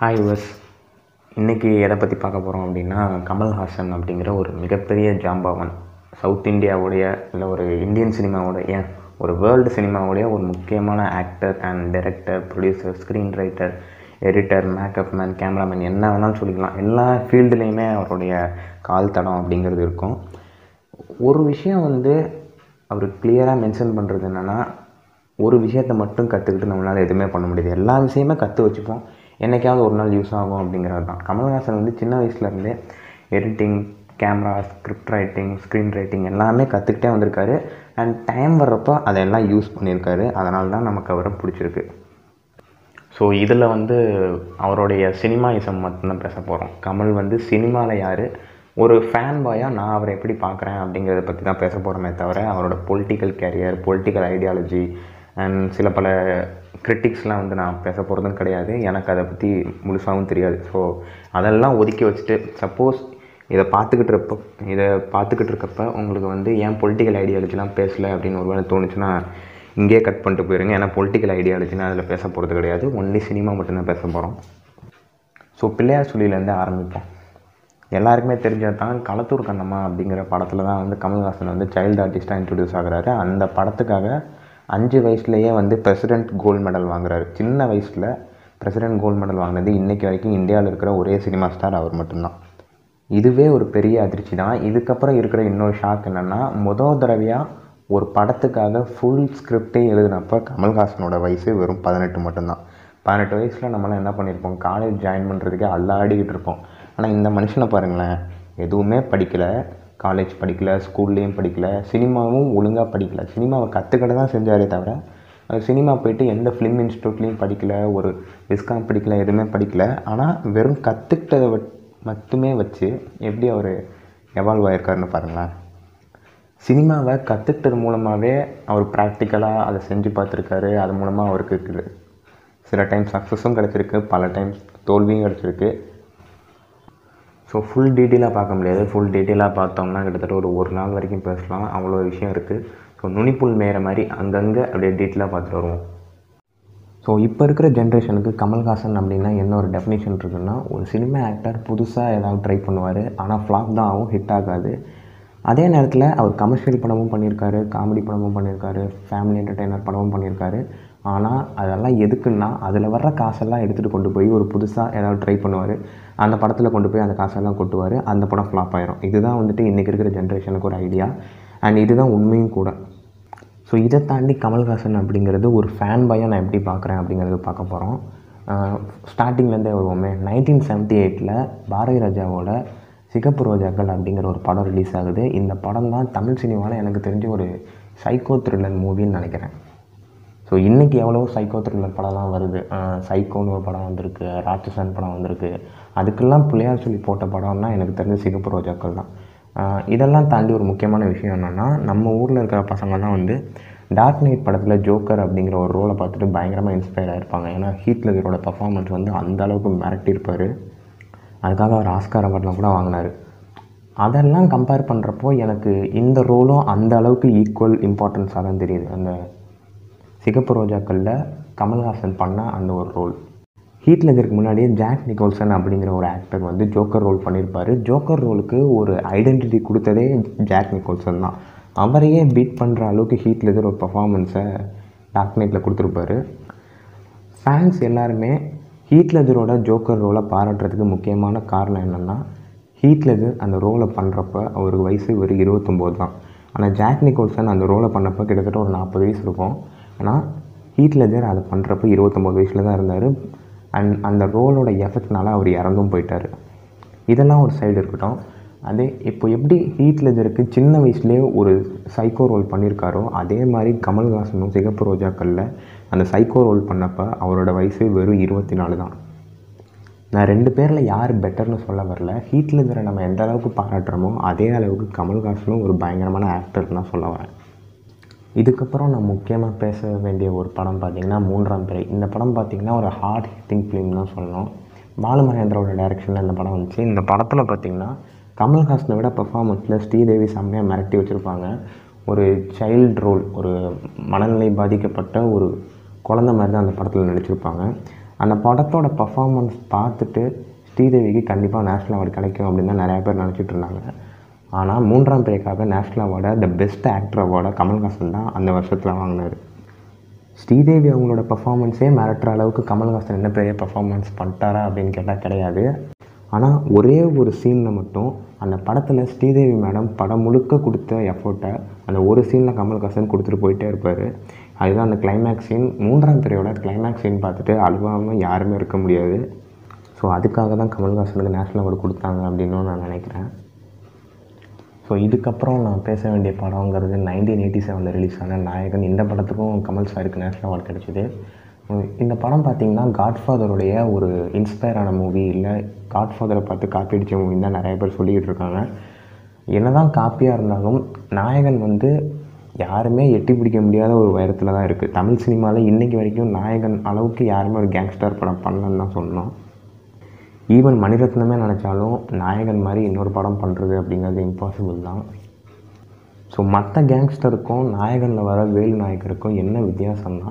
Hi yours இன்றைக்கி எதை பற்றி பார்க்க போகிறோம் அப்படின்னா கமல்ஹாசன் அப்படிங்கிற ஒரு மிகப்பெரிய ஜாம்பவன். சவுத் இந்தியாவுடைய இல்லை ஒரு இந்தியன் சினிமாவுடைய ஏன் ஒரு வேர்ல்டு சினிமாவுடைய ஒரு முக்கியமான actor and director producer screenwriter editor makeup man cameraman என்ன வேணாலும் சொல்லிக்கலாம். எல்லா ஃபீல்டுலேயுமே அவருடைய கால் தடம் அப்படிங்கிறது இருக்கும். ஒரு விஷயம் வந்து அவர் கிளியராக மென்ஷன் பண்ணுறது என்னென்னா ஒரு விஷயத்தை மட்டும் கற்றுக்கிட்டு நம்மளால் எதுவுமே பண்ண முடியாது. எல்லா விஷயமே கற்று வச்சுப்போம். என்றைக்காவது ஒரு நாள் யூஸ் ஆகும் அப்படிங்கிறது தான். கமல்ஹாசன் வந்து சின்ன வயசுலேருந்தே editing camera script writing screenwriting எல்லாமே கற்றுக்கிட்டே வந்திருக்காரு. அண்ட் டைம் வர்றப்போ அதெல்லாம் யூஸ் பண்ணியிருக்காரு. அதனால தான் நமக்கு அவரை பிடிச்சிருக்கு. ஸோ இதில் வந்து அவருடைய சினிமா இசம் மட்டும்தான் பேச போகிறோம் கமல் வந்து சினிமாவில் யார்? ஒரு ஃபேன் பாயாக நான் அவரை எப்படி பார்க்குறேன் அப்படிங்கிறத பற்றி தான் பேச போகிறோமே தவிர அவரோட political career political ideology and சில பல கிரிட்டிக்ஸ்லாம் வந்து நான் பேச போகிறதும் கிடையாது. எனக்கு அதை பற்றி முழுசாகவும் தெரியாது. ஸோ அதெல்லாம் ஒதுக்கி வச்சுட்டு சப்போஸ் இதை பார்த்துக்கிட்டு இருப்ப இதை பார்த்துக்கிட்டு இருக்கப்ப உங்களுக்கு வந்து ஏன் பொலிட்டிக்கல் ஐடியாலஜிலாம் பேசலை அப்படின்னு ஒரு வேளை தோணுச்சுன்னா இங்கேயே கட் பண்ணிட்டு போயிருங்க. ஏன்னா பொலிட்டிக்கல் ஐடியாலஜினா அதில் பேச போகிறது கிடையாது. ஒன்லி சினிமா மட்டும்தான் பேச போகிறோம் ஸோ பிள்ளையார் சொல்லியிலேருந்து ஆரம்பிப்போம். எல்லாருக்குமே தெரிஞ்சது தான் களத்தூர் கண்ணம்மா அப்படிங்கிற படத்தில் தான் வந்து கமல்ஹாசன் வந்து சைல்டு ஆர்டிஸ்ட்டாக இன்ட்ரடியூஸ் ஆகுறாரு. அந்த படத்துக்காக அஞ்சு வயசுலேயே வந்து பிரசிடெண்ட் கோல்டு மெடல் வாங்குறாரு. சின்ன வயசில் பிரசிடெண்ட் கோல்டு மெடல் வாங்கினது இன்றைக்கி வரைக்கும் இந்தியாவில் இருக்கிற ஒரே சினிமா ஸ்டார் அவர் மட்டும்தான். இதுவே ஒரு பெரிய அதிர்ச்சி தான். இதுக்கப்புறம் இருக்கிற இன்னொரு ஷாக் என்னென்னா மொதல் தடவையாக ஒரு படத்துக்காக ஃபுல் ஸ்கிரிப்டே எழுதினப்போ கமல்ஹாசனோட வயசு வெறும் பதினெட்டு மட்டும்தான். பதினெட்டு வயசில் நம்மளாம் என்ன பண்ணியிருப்போம் காலேஜ் ஜாயின் பண்ணுறதுக்கே அல்லாடிக்கிட்டு இருப்போம். ஆனால் இந்த மனுஷனை பாருங்களேன் எதுவுமே படிக்கலை. காலேஜ் படிக்கலை ஸ்கூல்லேயும் படிக்கலை சினிமாவும் ஒழுங்காக படிக்கலை. சினிமாவை கற்றுக்கிட்டு தான் செஞ்சாரே தவிர சினிமா போயிட்டு எந்த ஃபிலிம் இன்ஸ்டியூட்லேயும் படிக்கலை ஒரு விஸ்காம் படிக்கலை எதுவுமே படிக்கலை. ஆனால் வெறும் கற்றுக்கிட்டதை மட்டுமே வச்சு எப்படி அவர் எவால்வ் ஆகிருக்காருன்னு பாருங்களேன். சினிமாவை கற்றுக்கிட்டது மூலமாகவே அவர் ப்ராக்டிக்கலாக அதை செஞ்சு பார்த்துருக்காரு. அது மூலமாக அவருக்கு இருக்குது. சில டைம் சக்ஸஸும் கிடச்சிருக்கு பல டைம்ஸ் தோல்வியும் கிடச்சிருக்கு. ஸோ ஃபுல் டீட்டெயிலாக பார்க்க முடியாது. ஃபுல் டீட்டெயிலாக பார்த்தோம்னா கிட்டத்தட்ட ஒரு ஒரு நாள் வரைக்கும் பேசலாம். அவ்வளோ விஷயம் இருக்குது ஸோ நுனிப்புல் மேயிற மாதிரி அங்கங்கே அப்படியே டீட்டெயிலாக பார்த்துட்டு வருவோம். ஸோ இப்போ இருக்கிற ஜென்ரேஷனுக்கு கமல்ஹாசன் அப்படின்னா என்ன ஒரு டெஃபினேஷன் இருக்குன்னா ஒரு சினிமா ஆக்டர் புதுசாக ஏதாவது ட்ரை பண்ணுவார். ஆனால் ஃப்ளாப் தான் ஆகும். ஹிட் ஆகாது. அதே நேரத்தில் அவர் கமர்ஷியல் படமும் பண்ணியிருக்காரு காமெடி படமும் பண்ணியிருக்காரு ஃபேமிலி என்டர்டெய்னர் படமும் பண்ணியிருக்காரு. ஆனால் அதெல்லாம் எதுக்குன்னா அதில் வர்ற காசெல்லாம் எடுத்துகிட்டு கொண்டு போய் ஒரு புதுசாக ஏதாவது ட்ரை பண்ணுவார். அந்த படத்தில் கொண்டு போய் அந்த காசெல்லாம் கொட்டுவார். அந்த படம் ஃப்ளாப் ஆயிரும். இதுதான் வந்துட்டு இன்றைக்கி இருக்கிற ஜென்ரேஷனுக்கு ஒரு ஐடியா அண்ட் இதுதான் உண்மையும் கூட. ஸோ இதை தாண்டி கமல்ஹாசன் அப்படிங்கிறது ஒரு ஃபேன் பையாக நான் எப்படி பார்க்குறேன் அப்படிங்கிறது பார்க்க போகிறோம் ஸ்டார்டிங்லேருந்தே வருவோமே. நைன்டீன் செவன்ட்டி எயிட்டில் பாரதி ராஜாவோட சிகப்பு ரோஜாக்கள் அப்படிங்கிற ஒரு படம் ரிலீஸ் ஆகுது. இந்த படம் தான் தமிழ் சினிமாவில் எனக்கு தெரிஞ்ச ஒரு சைக்கோ த்ரில்லர் மூவின்னு நினைக்கிறேன். ஸோ இன்றைக்கி எவ்வளோ சைக்கோ த்ரில்லர் படம்லாம் வருது. சைக்கோன்னு ஒரு படம் வந்திருக்கு. ராட்சசன் படம் வந்திருக்கு. அதுக்கெல்லாம் பிள்ளையார் சொல்லி போட்ட படம்னா எனக்கு தெரிஞ்ச சிகப்பு ரோஜாக்கள் தான். இதெல்லாம் தாண்டி ஒரு முக்கியமான விஷயம் என்னென்னா நம்ம ஊரில் இருக்கிற பசங்கள்லாம் வந்து டார்க் நைட் படத்தில் ஜோக்கர் அப்படிங்கிற ஒரு ரோலை பார்த்துட்டு பயங்கரமாக இன்ஸ்பயர் ஆகிருப்பாங்க ஏன்னா ஹீட்லரோட பர்ஃபார்மன்ஸ் வந்து அந்த அளவுக்கு மிரட்டியிருப்பார். அதுக்காக அவர் ஆஸ்கார் அவார்ட்லாம் கூட வாங்கினார். அதெல்லாம் கம்பேர் பண்ணுறப்போ எனக்கு இந்த ரோலும் அந்த அளவுக்கு ஈக்குவல் இம்பார்ட்டன்ஸாக தான் தெரியுது. அந்த சிகப்பு ரோஜாக்களில் கமல்ஹாசன் பண்ண அந்த ஒரு ரோல் ஹீட் லெஜருக்கு முன்னாடியே ஜாக் நிக்கோல்சன் அப்படிங்கிற ஒரு ஆக்டர் வந்து ஜோக்கர் ரோல் பண்ணியிருப்பார். ஜோக்கர் ரோலுக்கு ஒரு ஐடென்டிட்டி கொடுத்ததே ஜாக் நிக்கோல்சன் தான். அவரையே பீட் பண்ணுற அளவுக்கு ஹீட் லெஜர் ஒரு பர்ஃபார்மன்ஸை டாக் நைட்டில் கொடுத்துருப்பாரு. ஃபேன்ஸ் எல்லாருமே ஹீட் லெஜரோட ஜோக்கர் ரோலை பாராட்டுறதுக்கு முக்கியமான காரணம் என்னென்னா ஹீட் லெஜர் அந்த ரோலை பண்ணுறப்ப அவருக்கு வயசு ஒரு இருபத்தொம்போது தான். ஆனால் ஜாக் நிக்கோல்சன் அந்த ரோலை பண்ணப்போ கிட்டத்தட்ட ஒரு நாற்பது வயசு இருக்கும். ஆனால் ஹீட் லெஜர் அதை பண்ணுறப்ப இருபத்தொம்போது வயசில் தான் இருந்தார். அண்ட் அந்த ரோலோட எஃபெக்ட்னால அவர் இறந்தும் போயிட்டார். இதெல்லாம் ஒரு சைடு இருக்கட்டும். அதே இப்போ எப்படி ஹீட் லெஜருக்கு சின்ன வயசுலேயே ஒரு சைக்கோ ரோல் பண்ணியிருக்காரோ அதே மாதிரி கமல்ஹாசனும் சிகப்பு ரோஜாக்களில் அந்த சைக்கோ ரோல் பண்ணப்போ அவரோட வயசு வெறும் இருபத்தி நாலு தான். நான் ரெண்டு பேரில் யார் பெட்டர்னு சொல்ல வரல. ஹீட் லெஜரை நம்ம எந்த அளவுக்கு பாராட்டுறோமோ அதே அளவுக்கு கமல்ஹாசனும் ஒரு பயங்கரமான ஆக்டர்னு தான் சொல்ல வரேன். இதுக்கப்புறம் நான் முக்கியமாக பேச வேண்டிய ஒரு படம் பார்த்திங்கன்னா மூன்றாம் பிறை. இந்த படம் பார்த்திங்கன்னா ஒரு ஹார்ட் ஹிட்டிங் ஃபிலிம் தான் சொல்லணும். பாலுமகேந்திரோட டேரக்ஷனில் இந்த படம் வந்துச்சு. இந்த படத்தில் பார்த்திங்கன்னா கமல்ஹாசனை விட பர்ஃபார்மன்ஸில் ஸ்ரீதேவி செம்மையாக மிரட்டி வச்சுருப்பாங்க. ஒரு சைல்டு ரோல் ஒரு மனநிலை பாதிக்கப்பட்ட ஒரு குழந்த மாதிரி தான் அந்த படத்தில் நடிச்சிருப்பாங்க. அந்த படத்தோட பர்ஃபார்மன்ஸ் பார்த்துட்டு ஸ்ரீதேவிக்கு கண்டிப்பாக நேஷ்னல் அவார்டு கிடைக்கும் அப்படின்னு தான் நிறையா பேர் நினச்சிட்டு இருந்தாங்க. ஆனால் மூன்றாம் பிறைக்காக நேஷ்னல் அவார்டை த பெஸ்ட் ஆக்டர் அவார்டை கமல்ஹாசன் தான் அந்த வருஷத்தில் வாங்கினார். ஸ்ரீதேவி அவங்களோட பர்ஃபாமன்ஸே மிரட்டுற அளவுக்கு கமல்ஹாசன் என்ன பெரிய பர்ஃபாமன்ஸ் பண்ணிட்டாரா அப்படின்னு கேட்டால் கிடையாது. ஆனால் ஒரே ஒரு சீனில் மட்டும் அந்த படத்தில் ஸ்ரீதேவி மேடம் படம் முழுக்க கொடுத்த எஃபோர்ட்டை அந்த ஒரு சீனில் கமல்ஹாசன் கொடுத்துட்டு போயிட்டே இருப்பார். அதுதான் அந்த கிளைமேக்ஸ் சீன் மூன்றாம் பிறையோட கிளைமேக்ஸ் சீன் பார்த்துட்டு அழுவாமல் யாருமே இருக்க முடியாது. ஸோ அதுக்காக தான் கமல்ஹாசனுக்கு நேஷ்னல் அவார்டு கொடுத்தாங்க அப்படின்னு நான் நினைக்கிறேன். ஸோ இதுக்கப்புறம் நான் பேச வேண்டிய படங்கிறது நைன்டீன் எயிட்டி செவனில் ரிலீஸ் ஆன நாயகன். இந்த படத்துக்கும் கமல் சாருக்கு நேஷ்னல் அவார்டு கிடச்சிது. இந்த படம் பார்த்திங்கன்னா காட்ஃபாதருடைய ஒரு இன்ஸ்பயரான மூவி இல்லை. காட்ஃபாதரை பார்த்து காப்பி அடித்த மூவின்னு தான் நிறைய பேர் சொல்லிக்கிட்டு இருக்காங்க. என்ன தான் காப்பியாக இருந்தாலும் நாயகன் வந்து யாருமே எட்டி பிடிக்க முடியாத ஒரு உயரத்தில் தான் இருக்குது தமிழ் சினிமாவில் இன்றைக்கி வரைக்கும் நாயகன் அளவுக்கு யாருமே ஒரு கேங்ஸ்டர் படம் பண்ணலன்னு தான் சொல்லணும். ஈவன் மணிரத்னமே நினச்சாலும் நாயகன் மாதிரி இன்னொரு படம் பண்ணுறது அப்படிங்கிறது இம்பாசிபிள் தான். ஸோ மற்ற கேங்ஸ்டருக்கும் நாயகனில் வர வேலு நாயகருக்கும் என்ன வித்தியாசம்னா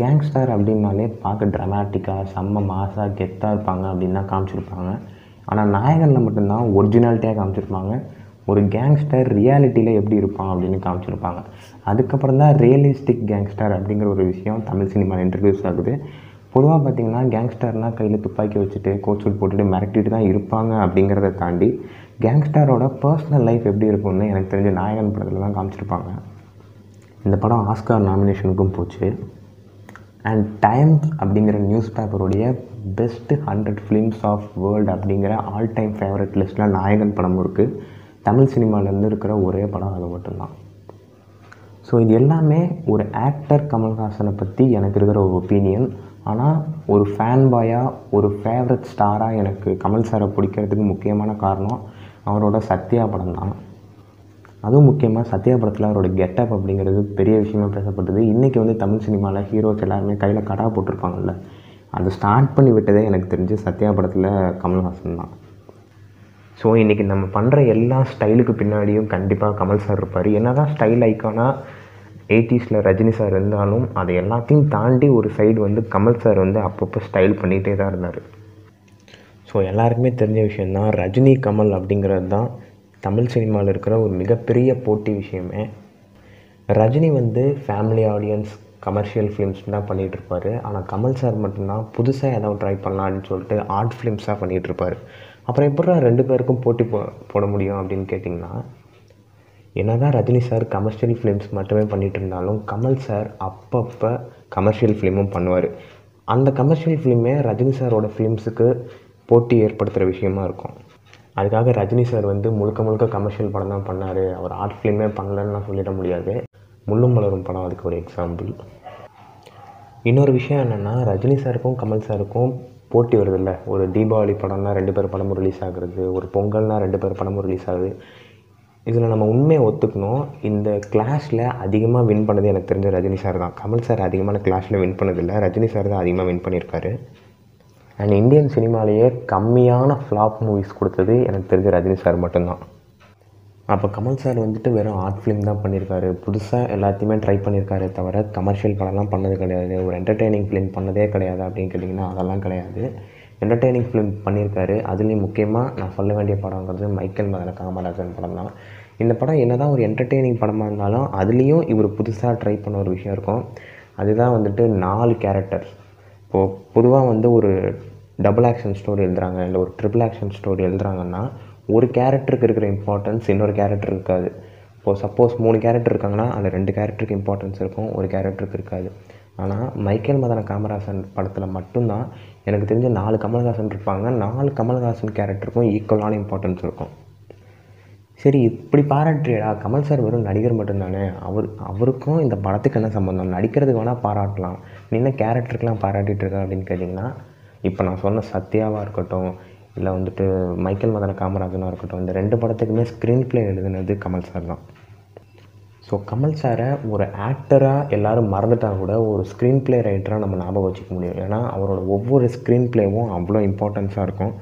கேங்ஸ்டர் அப்படின்னாலே பார்க்க ட்ரமாட்டிக்காக செம்ம மாசாக கெத்தாக இருப்பாங்க அப்படின்னு தான் காமிச்சிருப்பாங்க. ஆனால் நாயகனில் மட்டும்தான் ஒரிஜினாலிட்டியாக காமிச்சிருப்பாங்க. ஒரு கேங்ஸ்டர் ரியாலிட்டியில் எப்படி இருப்பான் அப்படின்னு காமிச்சிருப்பாங்க. அதுக்கப்புறம் தான் ரியலிஸ்டிக் கேங்ஸ்டர் அப்படிங்கிற ஒரு விஷயம் தமிழ் சினிமாவில் இன்ட்ரடியூஸ் ஆகுது. பொதுவாக பார்த்திங்கன்னா கேங்ஸ்டர்னால் கையில் துப்பாக்கி வச்சுட்டு கோட் சூட் போட்டுட்டு மிரட்டிட்டு தான் இருப்பாங்க அப்படிங்கிறத தாண்டி கேங்ஸ்டரோட பர்சனல் லைஃப் எப்படி இருக்கும்னு எனக்கு தெரிஞ்ச நாயகன் படத்தில் தான் காமிச்சிருப்பாங்க. இந்த படம் ஆஸ்கார் நாமினேஷனுக்கும் போச்சு. அண்ட் டைம்ஸ் அப்படிங்கிற news பேப்பருடைய best hundred films of world அப்படிங்கிற ஆல் டைம் ஃபேவரட் லிஸ்ட்டில் நாயகன் படமும் இருக்குது தமிழ் சினிமாவிலேருந்து இருக்கிற ஒரே படம் அது மட்டும்தான். ஸோ இது எல்லாமே ஒரு ஆக்டர் கமல்ஹாசனை பற்றி எனக்கு இருக்கிற ஒரு ஒப்பீனியன் ஆனால் ஒரு ஃபேன் பாயாக ஒரு ஃபேவரட் ஸ்டாராக எனக்கு கமல் சாரை பிடிக்கிறதுக்கு முக்கியமான காரணம் அவரோட சத்யா படம் தான். அதுவும் முக்கியமாக சத்யா படத்தில் அவரோட கெட்டப் அப்படிங்கிறது பெரிய விஷயமாக பேசப்பட்டது. இன்றைக்கி வந்து தமிழ் சினிமாவில் ஹீரோஸ் எல்லாருமே கையில் கடா போட்டிருப்பாங்கல்ல அதை ஸ்டார்ட் பண்ணி விட்டதே எனக்கு தெரிஞ்சு சத்யா படத்தில் கமல்ஹாசன் தான். ஸோ இன்றைக்கி நம்ம பண்ணுற எல்லா ஸ்டைலுக்கு பின்னாடியும் கண்டிப்பாக கமல் சார் இருப்பார். என்ன தான் ஸ்டைல் ஐக்கானாக எயிட்டிஸில் ரஜினி சார் இருந்தாலும் அதை எல்லாத்தையும் தாண்டி ஒரு சைடு வந்து கமல் சார் வந்து அப்பப்போ ஸ்டைல் பண்ணிகிட்டே தான் இருந்தார். ஸோ எல்லாருக்குமே தெரிஞ்ச விஷயந்தான் ரஜினி கமல் அப்படிங்கிறது தான் தமிழ் சினிமாவில் இருக்கிற ஒரு மிகப்பெரிய போட்டி விஷயமே. ரஜினி வந்து ஃபேமிலி ஆடியன்ஸ் கமர்ஷியல் ஃபிலிம்ஸ் தான் பண்ணிகிட்டு இருப்பார். ஆனால் கமல் சார் மட்டும்தான் புதுசாக ஏதாவது ட்ரை பண்ணலான்னு சொல்லிட்டு ஆர்ட் ஃபிலிம்ஸாக பண்ணிகிட்டு இருப்பார். அப்புறம் எப்படி ரெண்டு பேருக்கும் போட்டி போ போட முடியும் அப்படின்னு கேட்டிங்கன்னா என்ன தான் ரஜினி சார் கமர்ஷியல் ஃபிலிம்ஸ் மட்டுமே பண்ணிகிட்டு இருந்தாலும் கமல் சார் அப்பப்போ கமர்ஷியல் ஃபிலிமும் பண்ணுவார். அந்த கமர்ஷியல் ஃபிலிமே ரஜினி சாரோட ஃபிலிம்ஸுக்கு போட்டி ஏற்படுத்துகிற விஷயமா இருக்கும். அதுக்காக ரஜினி சார் வந்து முழுக்க முழுக்க கமர்ஷியல் படம் தான் பண்ணார். அவர் ஆர்ட் ஃபிலிமே பண்ணலன்னு சொல்லிட முடியாது. முள்ளும் மலரும் படம் அதுக்கு ஒரு எக்ஸாம்பிள் இன்னொரு விஷயம் என்னென்னா ரஜினி சாருக்கும் கமல் சாருக்கும் போட்டி வருதில்ல. ஒரு தீபாவளி படம்னா ரெண்டு பேர் படமும் ரிலீஸ் ஆகுறது ஒரு பொங்கல்னால் ரெண்டு பேர் படமும் ரிலீஸ் ஆகுது. இதில் நம்ம உண்மையை ஒத்துக்கணும். இந்த க்ளாஷில் அதிகமாக வின் பண்ணது எனக்கு தெரிஞ்ச ரஜினி சார் தான். கமல் சார் அதிகமான கிளாஸில் வின் பண்ணதில்லை. ரஜினி சார் தான் அதிகமாக வின் பண்ணியிருக்காரு. அண்ட் இந்தியன் சினிமாலேயே கம்மியான ஃப்ளாப் மூவிஸ் கொடுத்தது எனக்கு தெரிஞ்ச ரஜினி சார் மட்டும்தான். அப்போ கமல் சார் வந்துட்டு வெறும் ஆர்ட் ஃபிலிம் தான் பண்ணியிருக்காரு. புதுசாக எல்லாத்தையுமே ட்ரை பண்ணியிருக்காரு தவிர கமர்ஷியல் படம்லாம் பண்ணது கிடையாது. ஒரு என்டர்டெய்னிங் ஃபிலிம் பண்ணதே கிடையாது அப்படின்னு கேட்டிங்கன்னா அதெல்லாம் கிடையாது. என்டர்டெய்னிங் ஃபிலிம் பண்ணியிருக்காரு. அதுலேயும் முக்கியமாக நான் சொல்ல வேண்டிய படங்கிறது மைக்கேல் மதன காமராஜன் படம் தான் இந்த படம் என்ன தான் ஒரு என்டர்டெய்னிங் படமாக இருந்தாலும் அதுலேயும் இவர் புதுசாக ட்ரை பண்ண ஒரு விஷயம் இருக்கும். அதுதான் வந்துட்டு நாலு கேரக்டர்ஸ் இப்போது பொதுவாக வந்து ஒரு டபுள் ஆக்ஷன் ஸ்டோரி எழுதுறாங்க இல்லை ஒரு ட்ரிபிள் ஆக்ஷன் ஸ்டோரி எழுதுறாங்கன்னா ஒரு கேரக்டருக்கு இருக்கிற இம்பார்ட்டன்ஸ் இன்னொரு கேரக்டர் இருக்காது. இப்போது சப்போஸ் மூணு கேரக்டர் இருக்காங்கன்னா அதில் ரெண்டு கேரக்டருக்கு இம்பார்ட்டன்ஸ் இருக்கும் ஒரு கேரக்டருக்கு இருக்காது. ஆனால் மைக்கேல் மதன காமராசன் படத்தில் மட்டும்தான் எனக்கு தெரிஞ்ச நாலு கமல்ஹாசன் இருப்பாங்க. நாலு கமல்ஹாசன் கேரக்டருக்கும் ஈக்குவலான இம்பார்ட்டன்ஸ் இருக்கும். சரி இப்படி பாராட்டுறியடா. கமல் சார் வெறும் நடிகர் மட்டும்தானே. அவர் அவருக்கும் இந்த படத்துக்கு என்ன சம்மந்தம் நடிக்கிறதுக்கு வேணால் பாராட்டலாம். நீ என்ன கேரக்டருக்கெலாம் பாராட்டிகிட்டு இருக்க அப்படின்னு கேட்டிங்கன்னா இப்போ நான் சொன்ன சத்யாவாக இருக்கட்டும் இல்லை வந்துட்டு மைக்கேல் மதன காமராஜனாக இருக்கட்டும் இந்த ரெண்டு படத்துக்குமே ஸ்க்ரீன் ப்ளே எழுதுனது கமல் சார் தான். ஸோ கமல் சாரை ஒரு ஆக்டராக எல்லோரும் மறந்துட்டால் கூட ஒரு ஸ்க்ரீன் ப்ளே ரைட்டராக நம்ம ஞாபகம் வச்சுக்க முடியும். ஏன்னா அவரோட ஒவ்வொரு ஸ்க்ரீன் ப்ளேவும் அவ்வளோ இம்பார்ட்டன்ஸாக இருக்கும்.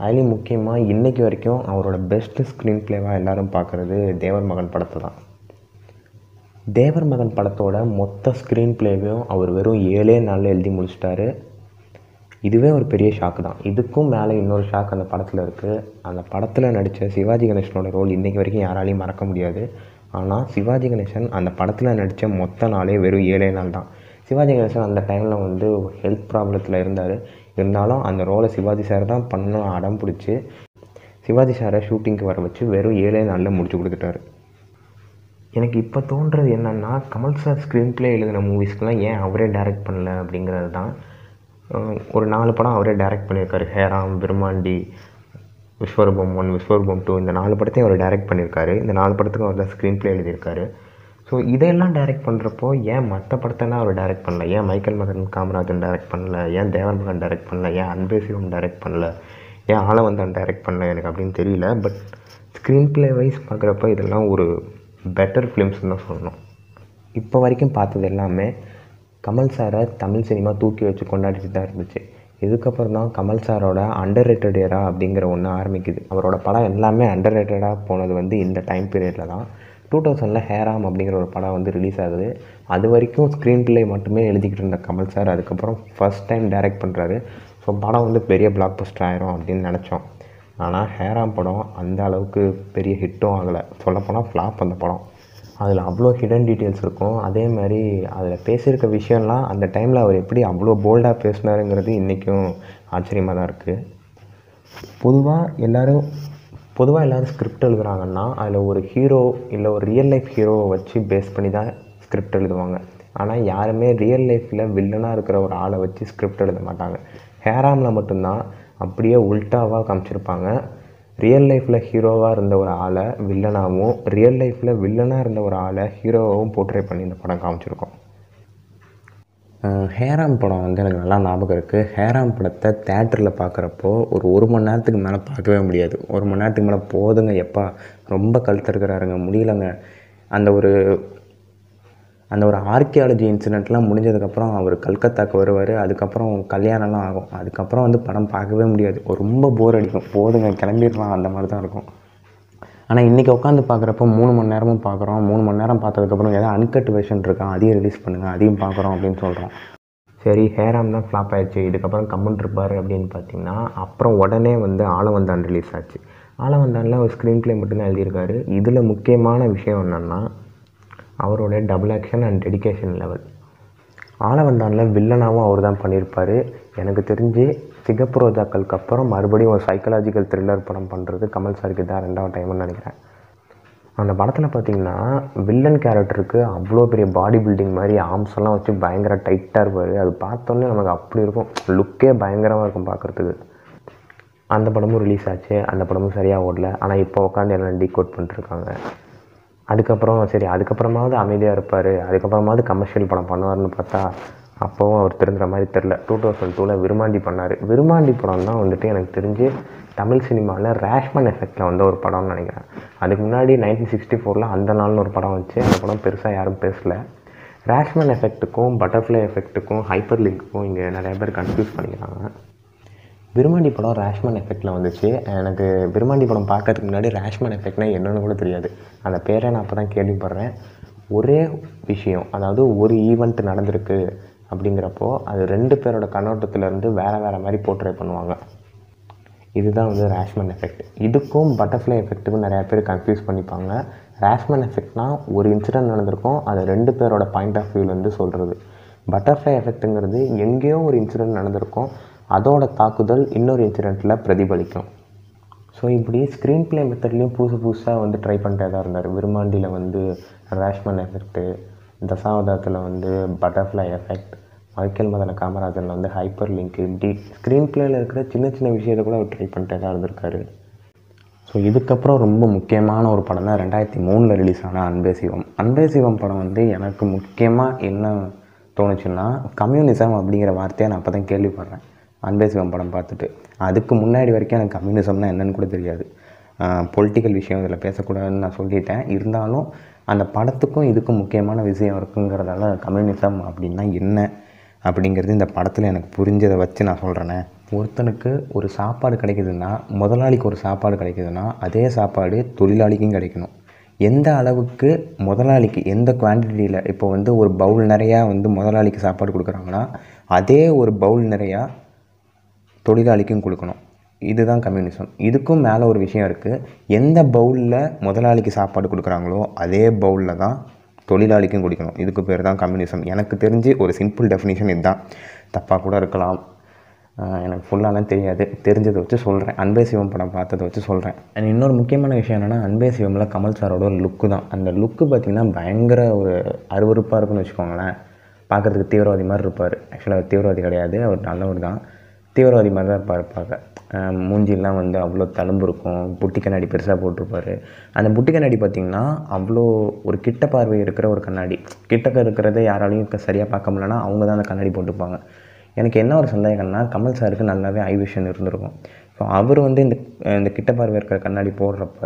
அதுலேயும் முக்கியமாக இன்றைக்கி வரைக்கும் அவரோட பெஸ்ட்டு ஸ்க்ரீன் ப்ளேவாக எல்லோரும் பார்க்குறது தேவர் மகன் படத்தை தான். தேவர் மகன் படத்தோட மொத்த ஸ்க்ரீன் ப்ளேவையும் அவர் வெறும் ஏழே நாளில் எழுதி முடிச்சிட்டாரு. இதுவே ஒரு பெரிய ஷாக்கு தான். இதுக்கும் மேலே இன்னொரு ஷாக் அந்த படத்தில் இருக்குது அந்த படத்தில் நடித்த சிவாஜி கணேசனோட ரோல் இன்றைக்கி வரைக்கும் யாராலையும் மறக்க முடியாது. ஆனால் சிவாஜி கணேசன் அந்த படத்தில் நடித்த மொத்த நாளே வெறும் ஏழே நாள் தான். சிவாஜி கணேசன் அந்த டைமில் வந்து ஹெல்த் ப்ராப்ளத்தில் இருந்தார். இருந்தாலும் அந்த ரோலை சிவாஜி சார் தான் பண்ணணும் அடம் பிடிச்சி சிவாஜி சாரை ஷூட்டிங்க்கு வர வச்சு வெறும் ஏழே நாளில் முடிச்சு கொடுத்துட்டாரு. எனக்கு இப்போ தோன்றது என்னென்னா கமல் சார் ஸ்க்ரீன் பிளே எழுதின மூவிஸ்க்கெலாம் ஏன் அவரே டைரக்ட் பண்ணல அப்படிங்கிறது தான். ஒரு நாலு படம் அவரே டைரக்ட் பண்ணியிருக்காரு. ஹேராம் பிரம்மாண்டி விஸ்வரூபம் ஒன் விஸ்வரூபம் டூ இந்த நாலு படத்தையும் அவர் டைரக்ட் பண்ணியிருக்காரு. இந்த நாலு படத்துக்கும் அவர் தான் ஸ்க்ரீன் பிளே எழுதியிருக்காரு. ஸோ இதையெல்லாம் டைரக்ட் பண்ணுறப்போ ஏன் மற்ற படத்தெல்லாம் அவர் டைரக்ட் பண்ணல? ஏன் மைக்கேல் மகன் காமராஜன் டைரக்ட் பண்ணல? ஏன் தேவன் மகன் டைரக்ட் பண்ணல? ஏன் அன்பே சிவம் டைரக்ட் பண்ணல? ஏன் ஆலவந்தான் டைரக்ட் பண்ணல? எனக்கு அப்படின்னு தெரியல பட் ஸ்க்ரீன் ப்ளே வைஸ் பார்க்குறப்ப இதெல்லாம் ஒரு பெட்டர் ஃபிலிம்ஸ்னு தான் சொல்லணும். இப்போ வரைக்கும் பார்த்தது எல்லாமே கமல் சாரை தமிழ் சினிமா தூக்கி வச்சு கொண்டாடிட்டு தான் இருந்துச்சு. இதுக்கப்புறம் தான் கமல் சாரோட அண்டர் ரேட்டட் ஏரா அப்படிங்கிற ஒன்று ஆரம்பிக்குது. அவரோட படம் எல்லாமே அண்டர் ரேட்டடாக போனது வந்து இந்த டைம் பீரியடில் தான். டூ தௌசண்டில் ஹேராம் அப்படிங்கிற ஒரு படம் வந்து ரிலீஸ் ஆகுது. அது வரைக்கும் ஸ்க்ரீன் பிளே மட்டுமே எழுதிக்கிட்டு இருந்த கமல் சார் அதுக்கப்புறம் ஃபர்ஸ்ட் டைம் டைரக்ட் பண்ணுறாரு ஸோ படம் வந்து பெரிய பிளாக் பஸ்டர் ஆயிரும் அப்படின்னு நினச்சோம். ஆனால் ஹேராம் படம் அந்த அளவுக்கு பெரிய ஹிட்டும் ஆகலை. சொல்லப்போனால் ஃப்ளாப் அந்த படம். அதில் அவ்வளோ ஹிடன் டீட்டெயில்ஸ் இருக்கும். அதே மாதிரி அதில் பேசியிருக்க விஷயம்லாம் அந்த டைமில் அவர் எப்படி அவ்வளோ போல்டாக பேசினாருங்கிறது இன்றைக்கும் ஆச்சரியமாக தான் இருக்குது பொதுவாக எல்லோரும் பொதுவாக எல்லோரும் ஸ்கிரிப்ட் எழுதுறாங்கன்னா அதில் ஒரு ஹீரோ இல்லை ஒரு ரியல் லைஃப் ஹீரோவை வச்சு பேஸ் பண்ணி தான் ஸ்கிரிப்ட் எழுதுவாங்க. ஆனால் யாருமே ரியல் லைஃப்பில் வில்லனாக இருக்கிற ஒரு ஆளை வச்சு ஸ்கிரிப்ட் எழுத மாட்டாங்க. ஹேராமில் மட்டும்தான் அப்படியே உல்ட்டாவாக காமிச்சிருப்பாங்க. ரியல் லைஃப்பில் ஹீரோவாக இருந்த ஒரு ஆளை வில்லனாகவும் ரியல் லைஃப்பில் வில்லனாக இருந்த ஒரு ஆளை ஹீரோவாகவும் போர்ட்ரேட் பண்ணி இந்த படம் காமிச்சிருக்கோம். ஹேராம் படம் வந்து எனக்கு நல்லா ஞாபகம் இருக்குது ஹேராம் படத்தை தேட்டரில் பார்க்குறப்போ ஒரு ஒரு மணி நேரத்துக்கு மேலே பார்க்கவே முடியாது. ஒரு மணி நேரத்துக்கு மேலே போதுங்க எப்பா? ரொம்ப கழுத்திருக்கிறாருங்க முடியலங்க. அந்த ஒரு அந்த ஒரு ஆர்கியாலஜி இன்சிடெண்ட்லாம் முடிஞ்சதுக்கப்புறம் அவர் கல்கத்தாக்கு வருவார். அதுக்கப்புறம் கல்யாணம்லாம் ஆகும். அதுக்கப்புறம் வந்து படம் பார்க்கவே முடியாது. ரொம்ப போர் அடிக்கும். போதுங்க கிளம்பிடலாம். அந்த மாதிரி தான் இருக்கும். ஆனால் இன்றைக்கி உட்காந்து பார்க்குறப்போ மூணு மணி நேரமும் பார்க்குறோம். மூணு மணி நேரம் பார்த்ததுக்கப்புறம் ஏதாவது அன்கட் வெர்ஷன் இருக்கா அதையும் ரிலீஸ் பண்ணுங்கள் அதையும் பார்க்குறோம் அப்படின்னு சொல்கிறோம் சரி ஹேராம் தான் ஃப்ளாப் ஆயிடுச்சு. இதுக்கப்புறம் கம்மன் இருப்பார் அப்படின்னு பார்த்தீங்கன்னா அப்புறம் உடனே வந்து ஆலவந்தான் ரிலீஸ் ஆச்சு. ஆலவந்தானில் ஒரு ஸ்க்ரீன் ப்ளே மட்டும்தான் எழுதியிருக்காரு. இதில் முக்கியமான விஷயம் என்னென்னா அவரோட double action and dedication level ஆலவந்தானில் வில்லனாகவும் அவர் தான் பண்ணியிருப்பார். எனக்கு தெரிஞ்சு சிகப்பு ரோஜாக்களுக்கு அப்புறம் மறுபடியும் ஒரு சைக்கலாஜிக்கல் த்ரில்லர் படம் பண்ணுறது கமல் சாருக்கு தான் ரெண்டாவது டைம்னு நினைக்கிறேன். அந்த படத்தில் பார்த்தீங்கன்னா வில்லன் கேரக்டருக்கு அவ்வளோ பெரிய பாடி பில்டிங் மாதிரி ஆர்ம்ஸ் எல்லாம் வச்சு பயங்கர டைட்டாக இருப்பார். அது பார்த்தோன்னே நமக்கு அப்படி இருக்கும். லுக்கே பயங்கரமாக இருக்கும் பார்க்குறதுக்கு அந்த படமும் ரிலீஸ் ஆச்சு. அந்த படமும் சரியாக ஓடல. ஆனால் இப்போ உட்காந்து எல்லாம் டீகோட் பண்ணிட்டுருக்காங்க. அதுக்கப்புறம் சரி அதுக்கப்புறமாவது அமைதியாக இருப்பார். அதுக்கப்புறமாவது கமர்ஷியல் படம் பண்ணுவார்னு பார்த்தா அப்போவும் அவர் திருந்துற மாதிரி தெரில டூ தௌசண்ட் டூவில் விருமாண்டி பண்ணார். விருமாண்டி படம் தான் வந்துட்டு எனக்கு தெரிஞ்சு தமிழ் சினிமாவில் ரேஷ்மன் எஃபெக்டில் வந்த ஒரு படம்னு நினைக்கிறேன். அதுக்கு முன்னாடி நைன்டீன் சிக்ஸ்டி ஃபோரில் அந்த நாள்னு ஒரு படம் வச்சு அந்த படம் பெருசாக யாரும் பேசல. ரேஷ்மன் எஃபெக்ட்டுக்கும் பட்டர்ஃப்ளை எஃபெக்ட்டுக்கும் ஹைப்பர் லிங்க்குக்கும் இங்கே நிறைய பேர் கன்ஃபியூஸ் பண்ணிக்கிறாங்க. விருமாண்டி படம் ரேஷ்மன் எஃபெக்டில் வந்துச்சு. எனக்கு விருமாண்டி படம் பார்க்கறதுக்கு முன்னாடி ரேஷ்மன் எஃபெக்ட்னா என்னென்னு கூட தெரியாது. அந்த பேரை நான் அப்போ தான் கேள்விப்படுறேன். ஒரே விஷயம் அதாவது ஒரு ஈவெண்ட் நடந்திருக்கு. அப்படிங்கிறப்போ அது ரெண்டு பேரோட கண்ணோட்டத்துலேருந்து வேறு வேறு மாதிரி போர்ட்ரே பண்ணுவாங்க. இதுதான் வந்து ரேஷ்மன் எஃபெக்ட் இதுக்கும் பட்டர்ஃப்ளை எஃபெக்ட்டுக்கும் நிறையா பேர் கன்ஃபியூஸ் பண்ணிப்பாங்க. ரேஷ்மன் எஃபெக்ட்னால் ஒரு இன்சிடென்ட் நடந்திருக்கும் அது ரெண்டு பேரோட பாயிண்ட் ஆஃப் வியூலேருந்து சொல்கிறது பட்டர்ஃப்ளை எஃபெக்ட்டுங்கிறது எங்கேயோ ஒரு இன்சிடென்ட் நடந்திருக்கும் அதோட தாக்குதல் இன்னொரு இன்சிடெண்ட்டில் பிரதிபலிக்கும். ஸோ இப்படி ஸ்க்ரீன் ப்ளே மெத்தட்லேயும் புதுசு புதுசாக வந்து ட்ரை பண்ணிட்டே தான் இருந்தார். விருமாண்டியில் வந்து ரேஷ்மன் எஃபெக்ட்டு தசாவதாரத்தில் வந்து பட்டர்ஃப்ளை எஃபெக்ட் மைக்கேல் மதன காமராஜனில் வந்து ஹைப்பர் லிங்க் டி ஸ்க்ரீன் பிளேயில் இருக்கிற சின்ன சின்ன விஷயத்தை கூட அவர் ட்ரை பண்ணிட்டே தான் இருந்திருக்காரு ஸோ இதுக்கப்புறம் ரொம்ப முக்கியமான ஒரு படம் தான் ரெண்டாயிரத்தி மூணில் ரிலீஸ் ஆன அன்பே சிவம். அன்பே சிவம் படம் வந்து எனக்கு முக்கியமாக என்ன தோணுச்சுன்னா கம்யூனிசம் அப்படிங்கிற வார்த்தையை நான் அப்போ தான் கேள்விப்படுறேன். அன்பே சிவம் படம் பார்த்துட்டு. அதுக்கு முன்னாடி வரைக்கும் எனக்கு கம்யூனிசம்னா என்னன்னு கூட தெரியாது. பொலிட்டிக்கல் விஷயம் இதில் பேசக்கூடாதுன்னு நான் சொல்லிட்டேன். இருந்தாலும் அந்த படத்துக்கும் இதுக்கும் முக்கியமான விஷயம் இருக்குங்கிறதால கம்யூனிசம் அப்படின்னா என்ன அப்படிங்கிறது இந்த படத்தில் எனக்கு புரிஞ்சதை வச்சு நான் சொல்கிறேனே ஒருத்தனுக்கு ஒரு சாப்பாடு கிடைக்குதுன்னா முதலாளிக்கு ஒரு சாப்பாடு கிடைக்குதுன்னா அதே சாப்பாடு தொழிலாளிக்கும் கிடைக்கணும். எந்த அளவுக்கு முதலாளிக்கு எந்த குவான்டிட்டியில் இப்போ வந்து ஒரு பவுல் நிறையா வந்து முதலாளிக்கு சாப்பாடு கொடுக்குறாங்கன்னா அதே ஒரு பவுல் நிறையா தொழிலாளிக்கும் கொடுக்கணும். இதுதான் கம்யூனிசம் இதுக்கும் மேலே ஒரு விஷயம் இருக்குது எந்த பவுலில் முதலாளிக்கு சாப்பாடு கொடுக்குறாங்களோ அதே பவுலில் தான் தொழிலாளிக்கும் குடிக்கணும். இதுக்கு பேர் தான் கம்யூனிசம் எனக்கு தெரிஞ்சு ஒரு சிம்பிள் டெஃபினிஷன் இதுதான். தப்பாக கூட இருக்கலாம். எனக்கு ஃபுல்லாலாம் தெரியாது. தெரிஞ்சதை வச்சு சொல்கிறேன் அன்பே சிவம் படம் பார்த்ததை வச்சு சொல்கிறேன் அண்ட் இன்னொரு முக்கியமான விஷயம் என்னென்னா அன்பே சிவமில் கமல் சாரோட ஒரு லுக்கு தான். அந்த லுக்கு பார்த்திங்கன்னா பயங்கர ஒரு அருவருப்பாக இருக்குன்னு வச்சுக்கோங்களேன். பார்க்குறதுக்கு தீவிரவாதி மாதிரி இருப்பார். ஆக்சுவலாக அவர் தீவிரவாதி கிடையாது. அவர் நல்லவர் தான். தீவிரவாதி மாதிரி தான் இருப்பார் பார்க்க. மூஞ்சிலாம் வந்து அவ்வளோ தழும்பு இருக்கும். புட்டி கண்ணாடி பெருசாக போட்டிருப்பாரு. அந்த புட்டி கண்ணாடி பார்த்திங்கன்னா அவ்வளோ ஒரு கிட்ட பார்வை இருக்கிற ஒரு கண்ணாடி. கிட்டக்க இருக்கிறத யாராலையும் சரியாக பார்க்க முடியலன்னா அவங்க தான் அந்த கண்ணாடி போட்டுப்பாங்க. எனக்கு என்ன ஒரு சந்தேகம்னா கமல் சாருக்கு நல்லாவே ஐவிஷன் இருந்திருக்கும். ஸோ அவர் வந்து இந்த இந்த கிட்ட பார்வை இருக்கிற கண்ணாடி போடுறப்ப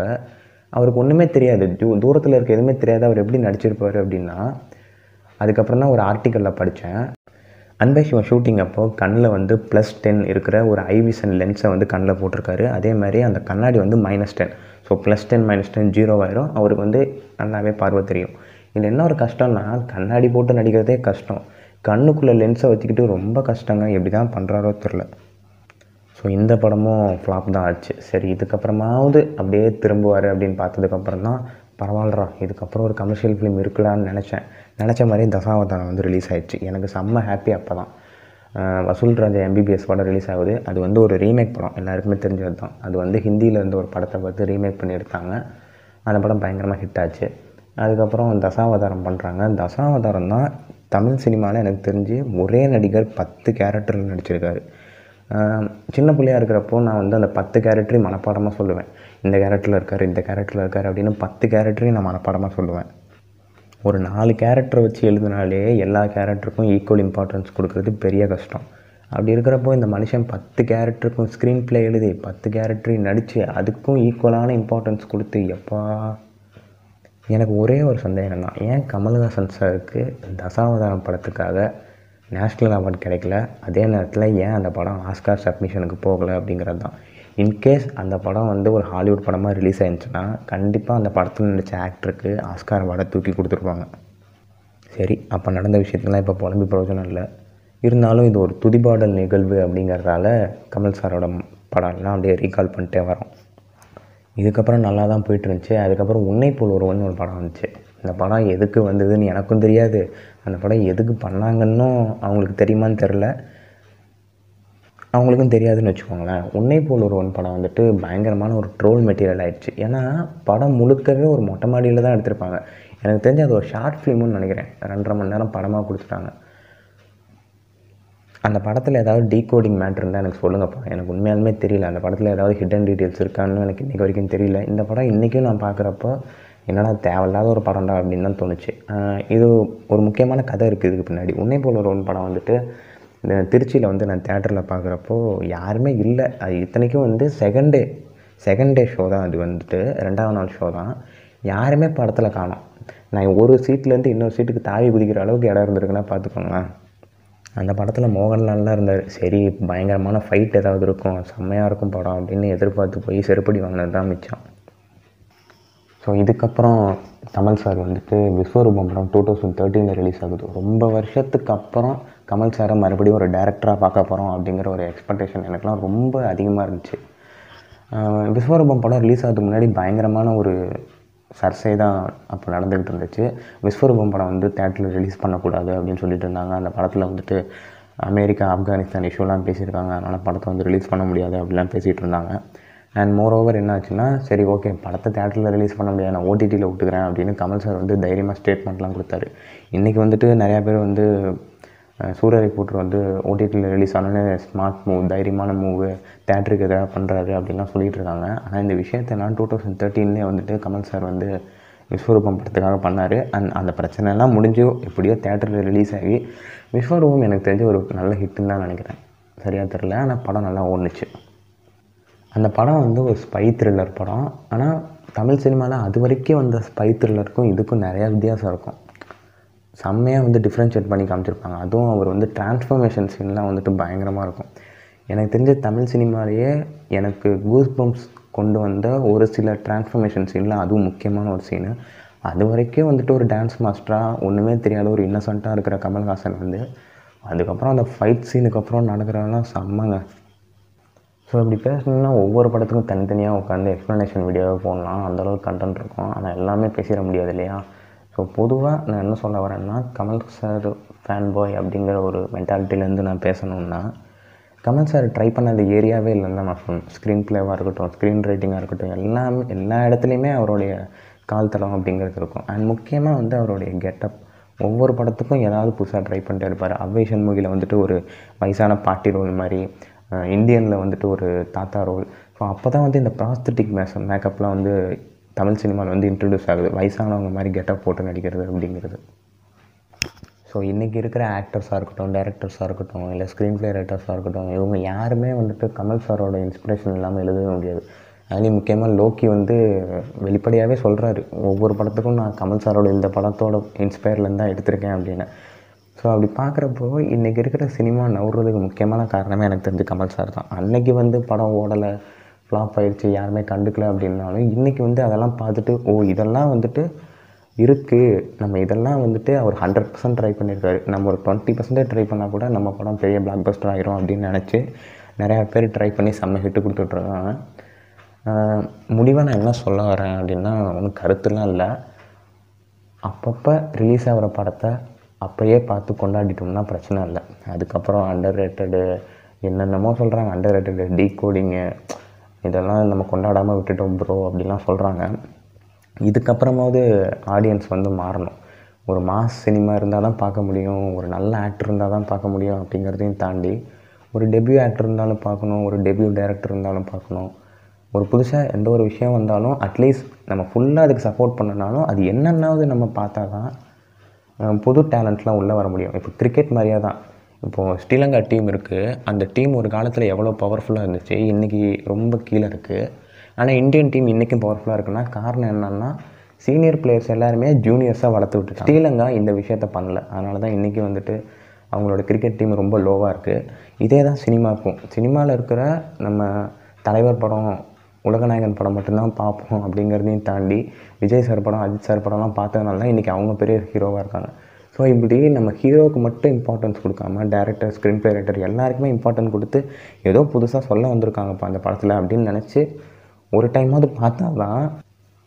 அவருக்கு ஒன்றுமே தெரியாது. தூ தூரத்தில் இருக்க எதுவுமே தெரியாது. அவர் எப்படி நடிச்சிருப்பார் அப்படின்னா அதுக்கப்புறம் தான் ஒரு ஆர்டிக்கலில் படித்தேன் அன்பை சிவம் ஷூட்டிங் அப்போது கண்ணில் வந்து ப்ளஸ் டென் இருக்கிற ஒரு ஐவிசன் லென்ஸை வந்து கண்ணில் போட்டிருக்காரு. அதே மாதிரி அந்த கண்ணாடி வந்து minus ten so plus ten minus ten zero ஆயிரும். அவருக்கு வந்து நல்லாவே பார்வை தெரியும். இதில் என்ன ஒரு கஷ்டம்னா கண்ணாடி போட்டு நடிக்கிறதே கஷ்டம். கண்ணுக்குள்ளே லென்ஸை வச்சுக்கிட்டு ரொம்ப கஷ்டங்க. எப்படி தான் பண்ணுறாரோ தெரில ஸோ இந்த படமும் ஃப்ளாப் தான் ஆச்சு. சரி இதுக்கப்புறமாவது அப்படியே திரும்புவார் அப்படின்னு பார்த்ததுக்கப்புறம் தான் பரவாயில்லரா இதுக்கப்புறம் ஒரு கமர்ஷியல் ஃபிலிம் இருக்கலான்னு நினச்சேன். நினச்ச மாதிரி தசாவதாரம் வந்து ரிலீஸ் ஆகிடுச்சு எனக்கு செம்ம ஹாப்பி அப்போ தான் வசூல் ராஜா எம்பிபிஎஸ் படம் ரிலீஸ் ஆகுது. அது வந்து ஒரு ரீமேக் படம். எல்லாருக்குமே தெரிஞ்சது தான் அது வந்து ஹிந்தியில் இருந்த ஒரு படத்தை பார்த்து ரீமேக் பண்ணி எடுத்தாங்க. அந்த படம் பயங்கரமாக ஹிட் ஆச்சு. அதுக்கப்புறம் தசாவதாரம் பண்ணுறாங்க தசாவதாரம் தான் தமிழ் சினிமாவில் எனக்கு தெரிஞ்சு ஒரே நடிகர் பத்து கேரக்டரில் நடிச்சிருக்காரு. சின்ன பிள்ளையா இருக்கிறப்போ நான் வந்து அந்த பத்து கேரக்டரையும் மனப்பாடமாக சொல்லுவேன். இந்த கேரக்டரில் இருக்கார் இந்த கேரக்டரில் இருக்கார் அப்படின்னு பத்து கேரக்டரையும் நான் மனப்பாடமாக சொல்லுவேன். ஒரு நாலு கேரக்டரை வச்சு எழுதினாலே எல்லா கேரக்டருக்கும் ஈக்குவல் இம்பார்ட்டன்ஸ் கொடுக்குறது பெரிய கஷ்டம். அப்படி இருக்கிறப்போ இந்த மனுஷன் பத்து கேரக்டருக்கும் ஸ்க்ரீன் பிளே எழுதி பத்து கேரக்டரையும் நடித்து அதுக்கும் ஈக்குவலான இம்பார்ட்டன்ஸ் கொடுத்து எப்பா எனக்கு ஒரே ஒரு சந்தேகம் தான் ஏன் கமல்ஹாசன் சாருக்கு தசாவதாரம் படத்துக்காக நேஷ்னல் அவார்ட் கிடைக்கல? அதே நேரத்தில் ஏன் அந்த படம் ஆஸ்கார் சப்மிஷனுக்கு போகலை அப்படிங்கிறது தான் இன்கேஸ் அந்த படம் வந்து ஒரு ஹாலிவுட் படமாக ரிலீஸ் ஆயிருந்துச்சுன்னா கண்டிப்பாக அந்த படத்தில் நடித்த ஆக்டருக்கு ஆஸ்கார் அவார்டை தூக்கி கொடுத்துருப்பாங்க. சரி அப்போ நடந்த விஷயத்தெல்லாம் இப்போ புலம்பி பிரயோஜனம் இல்லை. இருந்தாலும் இது ஒரு துதிபாடல் நிகழ்வு அப்படிங்கிறதால கமல் சாரோட படம்லாம் அப்படியே ரீகால் பண்ணிட்டே வரோம். இதுக்கப்புறம் நல்லா தான் போயிட்டு இருந்துச்சு அதுக்கப்புறம் உன்னை போல் ஒருவன் ஒரு படம் வந்துச்சு. அந்த படம் எதுக்கு வந்ததுன்னு எனக்கும் தெரியாது. அந்த படம் எதுக்கு பண்ணாங்கன்னும் அவங்களுக்கு தெரியுமான்னு தெரில அவங்களுக்கும் தெரியாதுன்னு வச்சுக்கோங்களேன். உன்னை போல் ஒருவன் படம் வந்துட்டு பயங்கரமான ஒரு ட்ரோல் மெட்டீரியல் ஆகிடுச்சு ஏன்னா படம் முழுக்கவே ஒரு மொட்டை மாடியில் தான் எடுத்திருப்பாங்க. எனக்கு தெரிஞ்சு அது ஒரு ஷார்ட் ஃபிலிம்னு நினைக்கிறேன். ரெண்டரை மணி நேரம் படமாக கொடுத்துட்டாங்க. அந்த படத்தில் ஏதாவது டீகோடிங் மேட்ரு இருந்தால் எனக்கு சொல்லுங்கப்பா. எனக்கு உண்மையாலுமே தெரியல. அந்த படத்தில் ஏதாவது ஹிடன் டீட்டெயில்ஸ் இருக்கான்னு எனக்கு இன்றைக்கி வரைக்கும் தெரியல. இந்த படம் இன்றைக்கும் நான் பார்க்குறப்போ என்னடா தேவையில்லாத ஒரு படம்டா அப்படின்னு தான் தோணுச்சு. இது ஒரு முக்கியமான கதை இருக்குது இதுக்கு பின்னாடி. உன்னை போல் ஒரு படம் வந்துட்டு திருச்சியில் வந்து நான் தேட்டரில் பார்க்குறப்போ யாருமே இல்லை. அது இத்தனைக்கும் வந்து second day second day show தான் அது வந்துட்டு. ரெண்டாவது நாள் ஷோ தான். யாருமே படத்தில் காணோம். நான் ஒரு சீட்லேருந்து இன்னொரு சீட்டுக்கு தாவி குதிக்கிற அளவுக்கு இடம் இருந்திருக்குன்னா பார்த்துக்கோங்களேன். அந்த படத்தில் மோகன்லால்லாம் இருந்தார். சரி பயங்கரமான ஃபைட் ஏதாவது இருக்கும் செம்மையாக இருக்கும் படம் அப்படின்னு எதிர்பார்த்து போய் செருப்படி வாங்கினது தான் மிச்சம். ஸோ இதுக்கப்புறம் கமல் சார் வந்துட்டு விஸ்வரூபம் படம் டூ தௌசண்ட் தேர்ட்டீனில் ரிலீஸ் ஆகுது. ரொம்ப வருஷத்துக்கு அப்புறம் கமல் சாரை மறுபடியும் ஒரு டேரக்டராக பார்க்க போகிறோம் அப்படிங்கிற ஒரு எக்ஸ்பெக்டேஷன் எனக்குலாம் ரொம்ப அதிகமாக இருந்துச்சு. விஸ்வரூபம் படம் ரிலீஸ் ஆகிறதுக்கு முன்னாடி பயங்கரமான ஒரு சர்ச்சை தான் அப்போ நடந்துக்கிட்டு இருந்துச்சு. விஸ்வரூபம் படம் வந்து தேட்டரில் ரிலீஸ் பண்ணக்கூடாது அப்படின்னு சொல்லிட்டு இருந்தாங்க. அந்த படத்தில் வந்துட்டு அமெரிக்கா ஆப்கானிஸ்தான் இஷ்யூலாம் பேசியிருக்காங்க. அதனால் படத்தை வந்து ரிலீஸ் பண்ண முடியாது அப்படிலாம் பேசிகிட்டு இருந்தாங்க. அண்ட் மோர் ஓவர் என்ன ஆச்சுன்னா சரி ஓகே படத்தை தேட்டரில் ரிலீஸ் பண்ண முடியாது. நான் ஓடிடியில் விட்டுக்கிறேன் அப்படின்னு கமல் சார் வந்து தைரியமாக ஸ்டேட்மெண்ட்லாம் கொடுத்தாரு. இன்றைக்கி வந்துட்டு நிறையா பேர் வந்து அஹ், போட்டு வந்து ஓடிடியில் ரிலீஸ் ஆனோன்னு ஸ்மார்ட் மூவ் தைரியமான மூவு தேட்டருக்கு எதாவது பண்ணுறாரு அப்படின்லாம் சொல்லிகிட்டு இருக்காங்க. ஆனால் இந்த விஷயத்தை நான் டூ தௌசண்ட் தேர்ட்டீன்லேயே வந்துட்டு கமல் சார் வந்து விஸ்வரூபம் படத்துக்காக பண்ணார். அண்ட் அந்த பிரச்சனைலாம் முடிஞ்சோ எப்படியோ தேட்டரில் ரிலீஸ் ஆகி விஸ்வரூபம் எனக்கு தெரிஞ்ச ஒரு நல்ல ஹிட்டுன்னு தான் நினைக்கிறேன். சரியாக தெரில ஆனால் படம் நல்லா ஓடுனுச்சு. அந்த படம் வந்து ஒரு ஸ்பை த்ரில்லர் படம். ஆனால் தமிழ் சினிமாவில் அது வரைக்கும் வந்த ஸ்பை த்ரில்லருக்கும் இதுக்கும் நிறையா வித்தியாசம் இருக்கும். செம்மையாக வந்து டிஃப்ரென்ஷியேட் பண்ணி காமிச்சிருப்பாங்க. அதுவும் அவர் வந்து டிரான்ஸ்ஃபர்மேஷன் சீன்லாம் வந்துட்டு பயங்கரமாக இருக்கும். எனக்கு தெரிஞ்ச தமிழ் சினிமாலேயே எனக்கு கூஸ் பம்ப்ஸ் கொண்டு வந்த ஒரு சில டிரான்ஸ்ஃபர்மேஷன் சீனில் அதுவும் முக்கியமான ஒரு சீனு அது வரைக்கும் வந்துட்டு ஒரு டான்ஸ் மாஸ்டராக ஒன்றுமே தெரியாத ஒரு இன்னசென்ட்டாக இருக்கிற கமல்ஹாசன் வந்து அதுக்கப்புறம் அந்த ஃபைட் சீனுக்கு அப்புறம் நடக்கிறதெல்லாம் செம்மங்க. ஸோ இப்படி பேசணும்னா ஒவ்வொரு படத்துக்கும் தனித்தனியாக உட்காந்து எக்ஸ்ப்ளனேஷன் வீடியோவாக போடலாம். அந்தளவுக்கு கண்டென்ட் இருக்கும். ஆனால் எல்லாமே பேசிட முடியாது இல்லையா? ஸோ பொதுவாக நான் என்ன சொல்ல வரேன்னா கமல் சார் ஃபேன் பாய் அப்படிங்கிற ஒரு மென்டாலிட்டிலேருந்து நான் பேசணுன்னா கமல் சார் ட்ரை பண்ணாத ஏரியாவே இல்லைன்னு தான் நான் சொல்லணும் ஸ்க்ரீன் ப்ளேவாக இருக்கட்டும் ஸ்க்ரீன் ரைட்டிங்காக இருக்கட்டும் எல்லாமே எல்லா இடத்துலையுமே அவருடைய கால் தளம் அப்படிங்கிறது இருக்கும். அண்ட் முக்கியமாக வந்து அவருடைய கெட்டப் ஒவ்வொரு படத்துக்கும் ஏதாவது புதுசாக ட்ரை பண்ணிட்டே இருப்பார். அவ்வை சண்முகியில் வந்துட்டு ஒரு வயசான பாட்டி ரோல் மாதிரி இந்தியனில் வந்துட்டு ஒரு தாத்தா ரோல். ஸோ அப்போ தான் வந்து இந்த ப்ராஸ்தட்டிக் மேஸ் மேக்கப்லாம் வந்து தமிழ் சினிமாவில் வந்து இன்ட்ரடியூஸ் ஆகுது. வயசானவங்க மாதிரி கெட்டப் போட்டு நடிக்கிறது அப்படிங்கிறது. ஸோ இன்றைக்கி இருக்கிற ஆக்டர்ஸாக இருக்கட்டும் டேரக்டர்ஸாக இருக்கட்டும் இல்லை ஸ்க்ரீன் ப்ளே ரைட்டர்ஸாக இருக்கட்டும் இவங்க யாருமே வந்துட்டு கமல் சாரோட இன்ஸ்பிரேஷன் இல்லாமல் எழுதவே முடியாது. அதுலேயும் முக்கியமாக லோக்கி வந்து வெளிப்படையாகவே சொல்கிறாரு ஒவ்வொரு படத்துக்கும் நான் கமல் சாரோட இந்த படத்தோட இன்ஸ்பயர்லேருந்து தான் எடுத்திருக்கேன் அப்படின்னு. ஸோ அப்படி பார்க்குறப்போ இன்றைக்கி இருக்கிற சினிமா நவுறதுக்கு முக்கியமான காரணமே எனக்கு தெரிஞ்சு கமல் சார் தான். அன்றைக்கி வந்து படம் ஓடலை ஃப்ளாப் ஆயிடுச்சு யாருமே கண்டுக்கல அப்படின்னாலும் இன்றைக்கி வந்து அதெல்லாம் பார்த்துட்டு ஓ இதெல்லாம் வந்துட்டு இருக்குது நம்ம இதெல்லாம் வந்துட்டு அவர் ஹண்ட்ரட் பர்சன்ட் ட்ரை பண்ணியிருக்காரு. நம்ம ஒரு டுவெண்ட்டி பர்சன்டேஜ் ட்ரை பண்ணால் கூட நம்ம படம் பெரிய பிளாக் பஸ்டர் ஆகிரும் அப்படின்னு நினச்சி நிறையா பேர் ட்ரை பண்ணி செம்ம ஹிட்டு கொடுத்துட்ருக்காங்க. முடிவாக நான் என்ன சொல்ல வரேன் அப்படின்னா ஒன்றும் கருத்துலாம் இல்லை. அப்பப்போ ரிலீஸ் ஆகிற படத்தை அப்போயே பார்த்து கொண்டாடிட்டோம்னா பிரச்சனை இல்லை. அதுக்கப்புறம் அண்டர் ரேட்டடு என்னென்னமோ சொல்கிறாங்க அண்டர் ரேட்டடு டீ கோடிங்கு இதெல்லாம் நம்ம கொண்டாடாமல் விட்டுட்டோம் ப்ரோ அப்படிலாம் சொல்கிறாங்க இதுக்கப்புறமாவது ஆடியன்ஸ் வந்து மாறணும். ஒரு மாஸ் சினிமா இருந்தால் தான் பார்க்க முடியும். ஒரு நல்ல ஆக்டர் இருந்தால் தான் பார்க்க முடியும் அப்படிங்கிறதையும் தாண்டி ஒரு டெபியூ ஆக்டர் இருந்தாலும் பார்க்கணும். ஒரு டெபியூ டைரக்டர் இருந்தாலும் பார்க்கணும். ஒரு புதுசாக எந்த ஒரு விஷயம் வந்தாலும் அட்லீஸ்ட் நம்ம ஃபுல்லாக அதுக்கு சப்போர்ட் பண்ணனாலும் அது என்னென்னாவது நம்ம பார்த்தா தான் புது டேலண்ட்லாம் உள்ளே வர முடியும். இப்போ கிரிக்கெட் மாதிரியே தான் இப்போது ஸ்ரீலங்கா டீம் இருக்குது அந்த டீம் ஒரு காலத்தில் எவ்வளோ பவர்ஃபுல்லாக இருந்துச்சு. இன்றைக்கி ரொம்ப கீழே இருக்குது ஆனால் இந்தியன் டீம் இன்றைக்கும் பவர்ஃபுல்லாக இருக்குன்னா காரணம் என்னென்னா சீனியர் பிளேயர்ஸ் எல்லாருமே ஜூனியர்ஸாக வளர்த்து விட்டு ஸ்ரீலங்கா இந்த விஷயத்த பண்ணல. அதனால தான் இன்றைக்கி வந்துட்டு அவங்களோட கிரிக்கெட் டீம் ரொம்ப லோவாக இருக்குது இதே தான் சினிமாக்கும். சினிமாவில் இருக்கிற நம்ம தலைவர் படம் உலகநாயகன் படம் மட்டும்தான் பார்ப்போம் அப்படிங்கிறதையும் தாண்டி விஜய் சார் படம் அஜித் சார் படம்லாம் பார்த்ததுனால தான் இன்றைக்கி அவங்க பெரிய ஹீரோவாக இருக்காங்க. ஸோ இப்படி நம்ம ஹீரோவுக்கு மட்டும் இம்பார்ட்டன்ஸ் கொடுக்காம டேரக்டர் ஸ்க்ரீன் பிளே ரைட்டர் எல்லாருக்குமே இம்பார்ட்டன்ட் கொடுத்து ஏதோ புதுசாக சொல்ல வந்திருக்காங்கப்பா அந்த படத்தில் அப்படின்னு நினச்சி ஒரு டைமாவது பார்த்தா தான்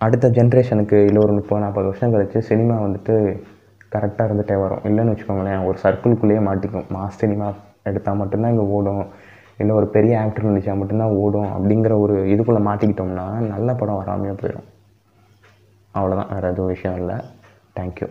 அடுத்த ஜென்ரேஷனுக்கு இல்லை ஒரு முப்பது நாற்பது வருஷம் கழிச்சு சினிமா வந்துட்டு கரெக்டாக இருந்துகிட்டே வரும். இல்லைன்னு வச்சுக்கோங்களேன் ஒரு சர்க்கிள்குள்ளேயே மாட்டிக்கும். மாஸ் சினிமா எடுத்தால் மட்டும்தான் இங்கே ஓடும். இல்லை ஒரு பெரிய ஆக்டர் நடித்தா மட்டும்தான் ஓடும் அப்படிங்கிற ஒரு இதுக்குள்ளே மாட்டிக்கிட்டோம்னா நல்ல படம் வராமையே போயிடும் அவ்வளோதான் வேறு எதுவும் விஷயம் இல்லை. தேங்க்யூ